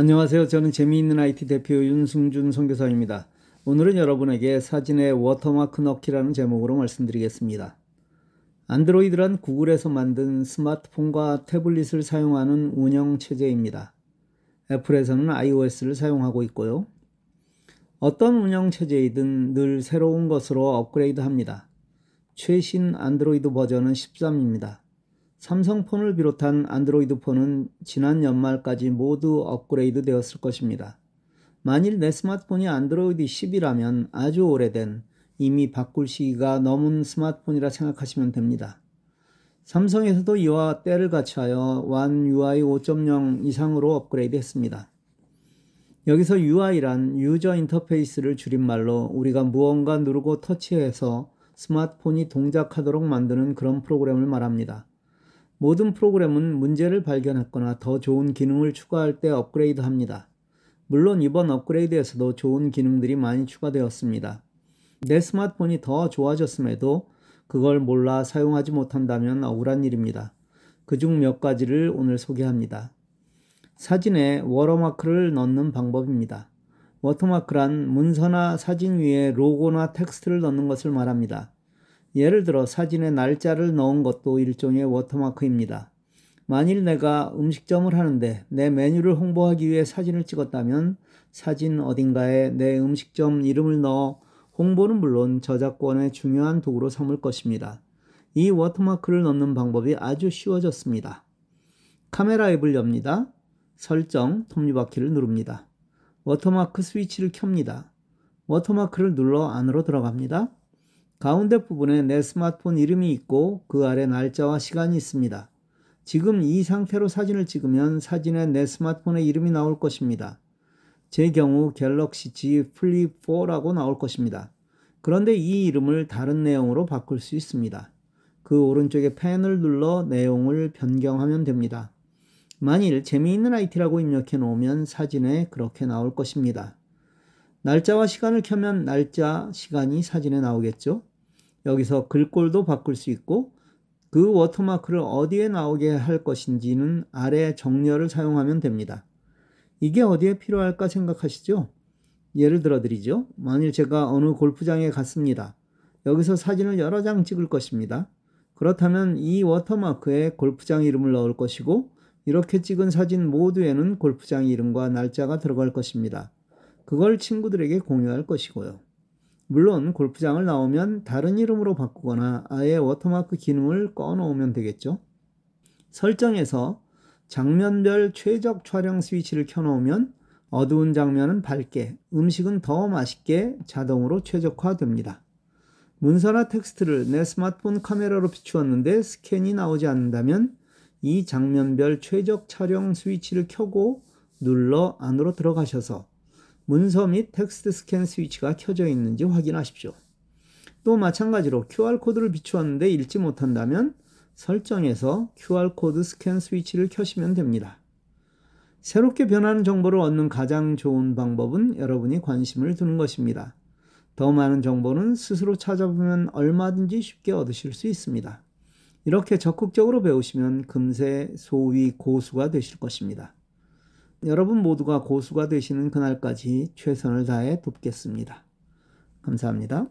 안녕하세요. 저는 재미있는 IT 대표 윤승준 선교사입니다. 오늘은 여러분에게 사진에 워터마크 넣기라는 제목으로 말씀드리겠습니다. 안드로이드란 구글에서 만든 스마트폰과 태블릿을 사용하는 운영 체제입니다. 애플에서는 iOS를 사용하고 있고요. 어떤 운영 체제이든 늘 새로운 것으로 업그레이드 합니다. 최신 안드로이드 버전은 13입니다. 삼성폰을 비롯한 안드로이드 폰은 지난 연말까지 모두 업그레이드 되었을 것입니다. 만일 내 스마트폰이 안드로이드 10이라면 아주 오래된 이미 바꿀 시기가 넘은 스마트폰이라 생각하시면 됩니다. 삼성에서도 이와 때를 같이하여 One UI 5.0 이상으로 업그레이드 했습니다. 여기서 UI란 유저 인터페이스를 줄임말로 우리가 무언가 누르고 터치해서 스마트폰이 동작하도록 만드는 그런 프로그램을 말합니다. 모든 프로그램은 문제를 발견했거나 더 좋은 기능을 추가할 때 업그레이드 합니다. 물론 이번 업그레이드에서도 좋은 기능들이 많이 추가되었습니다. 내 스마트폰이 더 좋아졌음에도 그걸 몰라 사용하지 못한다면 억울한 일입니다. 그중 몇 가지를 오늘 소개합니다. 사진에 워터마크를 넣는 방법입니다. 워터마크란 문서나 사진 위에 로고나 텍스트를 넣는 것을 말합니다. 예를 들어 사진에 날짜를 넣은 것도 일종의 워터마크입니다. 만일 내가 음식점을 하는데 내 메뉴를 홍보하기 위해 사진을 찍었다면 사진 어딘가에 내 음식점 이름을 넣어 홍보는 물론 저작권의 중요한 도구로 삼을 것입니다. 이 워터마크를 넣는 방법이 아주 쉬워졌습니다. 카메라 앱을 엽니다. 설정, 톱니바퀴를 누릅니다. 워터마크 스위치를 켭니다. 워터마크를 눌러 안으로 들어갑니다. 가운데 부분에 내 스마트폰 이름이 있고 그 아래 날짜와 시간이 있습니다. 지금 이 상태로 사진을 찍으면 사진에 내 스마트폰의 이름이 나올 것입니다. 제 경우 갤럭시 Z 플립 4라고 나올 것입니다. 그런데 이 이름을 다른 내용으로 바꿀 수 있습니다. 그 오른쪽에 펜을 눌러 내용을 변경하면 됩니다. 만일 재미있는 IT라고 입력해 놓으면 사진에 그렇게 나올 것입니다. 날짜와 시간을 켜면 날짜, 시간이 사진에 나오겠죠? 여기서 글꼴도 바꿀 수 있고 그 워터마크를 어디에 나오게 할 것인지는 아래 정렬을 사용하면 됩니다. 이게 어디에 필요할까 생각하시죠? 예를 들어 드리죠. 만일 제가 어느 골프장에 갔습니다. 여기서 사진을 여러 장 찍을 것입니다. 그렇다면 이 워터마크에 골프장 이름을 넣을 것이고 이렇게 찍은 사진 모두에는 골프장 이름과 날짜가 들어갈 것입니다. 그걸 친구들에게 공유할 것이고요. 물론 골프장을 나오면 다른 이름으로 바꾸거나 아예 워터마크 기능을 꺼놓으면 되겠죠. 설정에서 장면별 최적 촬영 스위치를 켜놓으면 어두운 장면은 밝게, 음식은 더 맛있게 자동으로 최적화됩니다. 문서나 텍스트를 내 스마트폰 카메라로 비추었는데 스캔이 나오지 않는다면 이 장면별 최적 촬영 스위치를 켜고 눌러 안으로 들어가셔서 문서 및 텍스트 스캔 스위치가 켜져 있는지 확인하십시오. 또 마찬가지로 QR코드를 비추었는데 읽지 못한다면 설정에서 QR코드 스캔 스위치를 켜시면 됩니다. 새롭게 변하는 정보를 얻는 가장 좋은 방법은 여러분이 관심을 두는 것입니다. 더 많은 정보는 스스로 찾아보면 얼마든지 쉽게 얻으실 수 있습니다. 이렇게 적극적으로 배우시면 금세 소위 고수가 되실 것입니다. 여러분 모두가 고수가 되시는 그날까지 최선을 다해 돕겠습니다. 감사합니다.